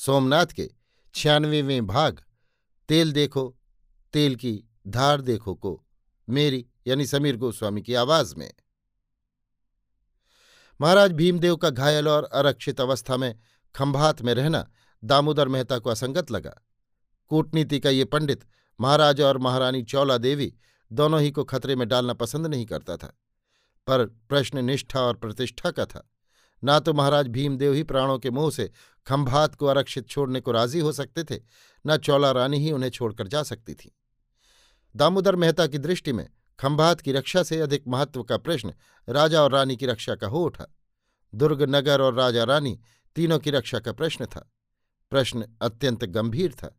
सोमनाथ के छियानवेवें भाग, तेल देखो, तेल की धार देखो को, मेरी यानी समीर गोस्वामी की आवाज़ में। महाराज भीमदेव का घायल और अरक्षित अवस्था में खंभात में रहना दामोदर मेहता को असंगत लगा। कूटनीति का ये पंडित महाराज और महारानी चौला देवी दोनों ही को खतरे में डालना पसंद नहीं करता था, पर प्रश्न निष्ठा और प्रतिष्ठा का था। ना तो महाराज भीमदेव ही प्राणों के मुँह से खंभात को आरक्षित छोड़ने को राज़ी हो सकते थे, न चौला रानी ही उन्हें छोड़कर जा सकती थी। दामोदर मेहता की दृष्टि में खंभात की रक्षा से अधिक महत्व का प्रश्न राजा और रानी की रक्षा का हो उठा। दुर्ग, नगर और राजा रानी तीनों की रक्षा का प्रश्न था। प्रश्न अत्यंत गंभीर था।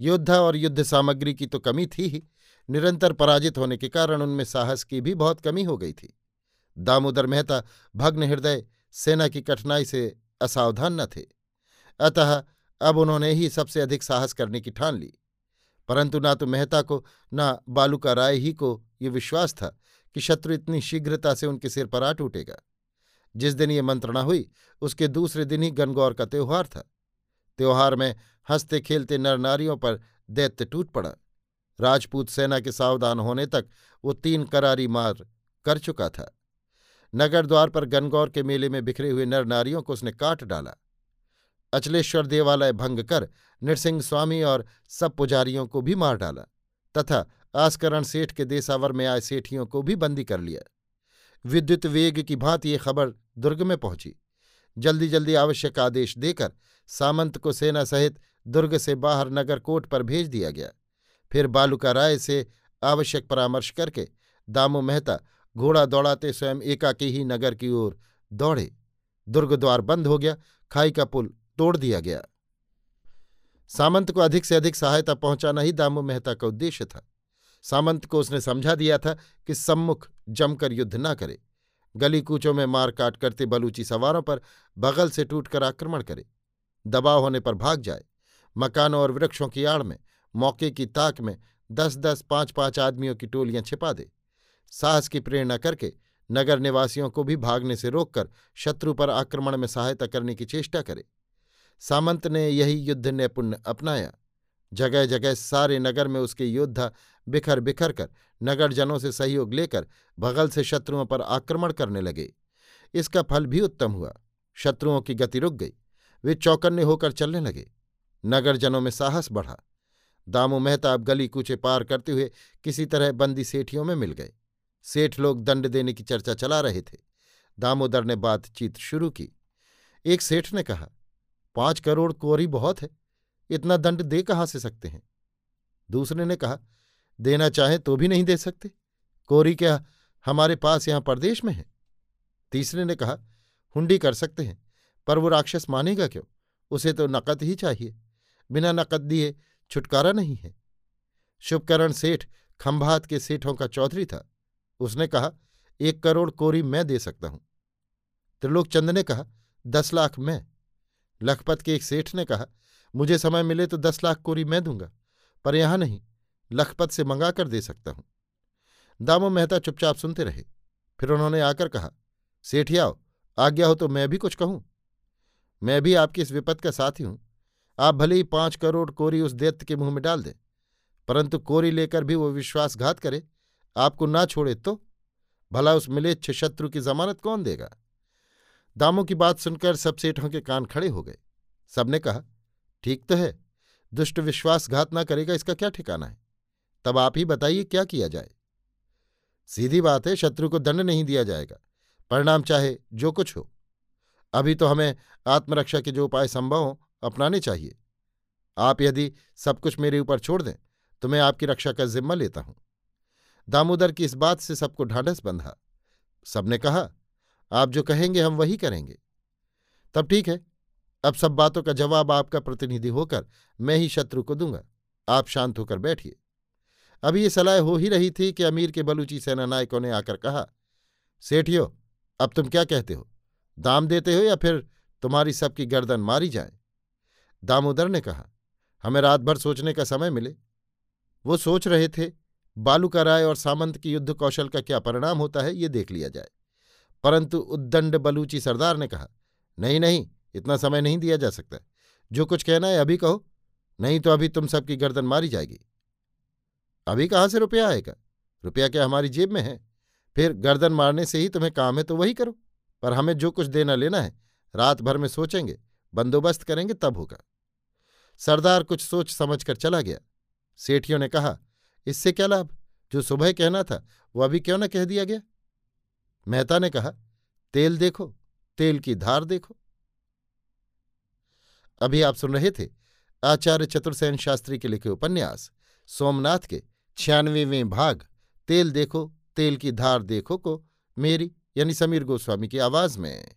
योद्धा और युद्ध सामग्री की तो कमी थी ही, निरंतर पराजित होने के कारण उनमें साहस की भी बहुत कमी हो गई थी। दामोदर मेहता भग्न हृदय सेना की कठिनाई से असावधान न थे। अतः अब उन्होंने ही सबसे अधिक साहस करने की ठान ली। परंतु ना तो मेहता को, न बालूका राय ही को ये विश्वास था कि शत्रु इतनी शीघ्रता से उनके सिर पर आ टूटेगा। जिस दिन ये मंत्रणा हुई, उसके दूसरे दिन ही गनगौर का त्योहार था। त्योहार में हँसते खेलते नर नारियों पर दैत्य टूट पड़ा। राजपूत सेना के सावधान होने तक वो तीन करारी मार कर चुका था। नगर द्वार पर गनगौर के मेले में बिखरे हुए नर नारियों को उसने काट डाला। अचलेश्वर देवालय भंग कर नृसिंह स्वामी और सब पुजारियों को भी मार डाला, तथा आस्करण सेठ के देसावर में आए सेठियों को भी बंदी कर लिया। विद्युत वेग की भांति ये खबर दुर्ग में पहुँची। जल्दी जल्दी आवश्यक आदेश देकर सामंत को सेना सहित दुर्ग से बाहर नगर कोट पर भेज दिया गया। फिर बालूका राय से आवश्यक परामर्श करके दामो मेहता घोड़ा दौड़ाते स्वयं एकाकी ही नगर की ओर दौड़े। दुर्ग द्वार बंद हो गया, खाई का पुल तोड़ दिया गया। सामंत को अधिक से अधिक सहायता पहुंचाना ही दामू मेहता का उद्देश्य था। सामंत को उसने समझा दिया था कि सम्मुख जमकर युद्ध न करे। गली कूचों में मारकाट करते बलूची सवारों पर बगल से टूटकर आक्रमण करे। दबाव होने पर भाग जाए। मकानों और वृक्षों की आड़ में, मौके की ताक में दस दस पाँच पाँच आदमियों की टोलियाँ छिपा दे। साहस की प्रेरणा करके नगर निवासियों को भी भागने से रोककर शत्रु पर आक्रमण में सहायता करने की चेष्टा करे। सामंत ने यही युद्ध नैपुण्य अपनाया। जगह जगह सारे नगर में उसके योद्धा बिखर बिखर कर नगरजनों से सहयोग लेकर बगल से शत्रुओं पर आक्रमण करने लगे। इसका फल भी उत्तम हुआ। शत्रुओं की गति रुक गई। वे चौकन्ने होकर चलने लगे। नगरजनों में साहस बढ़ा। दामू मेहताब गली कूचे पार करते हुए किसी तरह बंदी सेठियों में मिल गए। सेठ लोग दंड देने की चर्चा चला रहे थे। दामोदर ने बातचीत शुरू की। एक सेठ ने कहा, पाँच करोड़ कोरी बहुत है, इतना दंड दे कहाँ से सकते हैं? दूसरे ने कहा, देना चाहें तो भी नहीं दे सकते। कोरी क्या हमारे पास यहाँ परदेश में है? तीसरे ने कहा, हुंडी कर सकते हैं, पर वो राक्षस मानेगा क्यों? उसे तो नकद ही चाहिए। बिना नकद दिए छुटकारा नहीं है। शुभकरण सेठ खंभात के सेठों का चौधरी था। उसने कहा, एक करोड़ कोरी मैं दे सकता हूँ। त्रिलोकचंद ने कहा, दस लाख मैं। लखपत के एक सेठ ने कहा, मुझे समय मिले तो दस लाख कोरी मैं दूँगा, पर यहाँ नहीं, लखपत से मंगा कर दे सकता हूँ। दामो मेहता चुपचाप सुनते रहे, फिर उन्होंने आकर कहा सेठियाओ आज्ञा हो तो मैं भी कुछ कहूँ? मैं भी आपकी इस विपद का साथी हूँ। आप भले ही पाँच करोड़ कोरी उस दैत्य के मुँह में डाल दें, परंतु कोरी लेकर भी वो विश्वासघात करे आपको ना छोड़े तो? भला उस मिलेच्छ शत्रु की जमानत कौन देगा? दामों की बात सुनकर सब सेठों के कान खड़े हो गए। सबने कहा, ठीक तो है, दुष्ट विश्वासघात ना करेगा, इसका क्या ठिकाना है? तब आप ही बताइए क्या किया जाए? सीधी बात है, शत्रु को दंड नहीं दिया जाएगा। परिणाम चाहे जो कुछ हो। अभी तो हमें आत्मरक्षा के जो उपाय संभव हो, अपनाने चाहिए। आप यदि सब कुछ मेरे ऊपर छोड़ दें तो मैं आपकी रक्षा का जिम्मा लेता हूँ। दामोदर की इस बात से सबको ढांढस बंधा। सबने कहा, आप जो कहेंगे, हम वही करेंगे। तब ठीक है, अब सब बातों का जवाब आपका प्रतिनिधि होकर मैं ही शत्रु को दूँगा। आप शांत होकर बैठिए। अभी ये सलाह हो ही रही थी कि अमीर के बलूची सेना नायकों ने आकर कहा, सेठियो, अब तुम क्या कहते हो? दाम देते हो या फिर तुम्हारी सबकी गर्दन मारी जाए? दामोदर ने कहा, हमें रात भर सोचने का समय मिले। वो सोच रहे थे बालूका राय और सामंत की युद्ध कौशल का क्या परिणाम होता है, ये देख लिया जाए। परंतु उद्दंड बलूची सरदार ने कहा, नहीं नहीं, इतना समय नहीं दिया जा सकता। जो कुछ कहना है, अभी कहो, नहीं तो अभी तुम सबकी गर्दन मारी जाएगी। अभी कहाँ से रुपया आएगा? रुपया क्या हमारी जेब में है? फिर गर्दन मारने से ही तुम्हें काम है तो वही करो। पर हमें जो कुछ देना लेना है, रात भर में सोचेंगे, बंदोबस्त करेंगे तब होगा। सरदार कुछ सोच समझ कर चला गया। सेठियों ने कहा इससे क्या लाभ? जो सुबह कहना था, वो अभी क्यों न कह दिया गया? मेहता ने कहा, तेल देखो, तेल की धार देखो। अभी आप सुन रहे थे आचार्य चतुर्सेन शास्त्री के लिखे उपन्यास, सोमनाथ के छियानवेवें भाग, तेल देखो, तेल की धार देखो को मेरी यानी समीर गोस्वामी की आवाज़ में।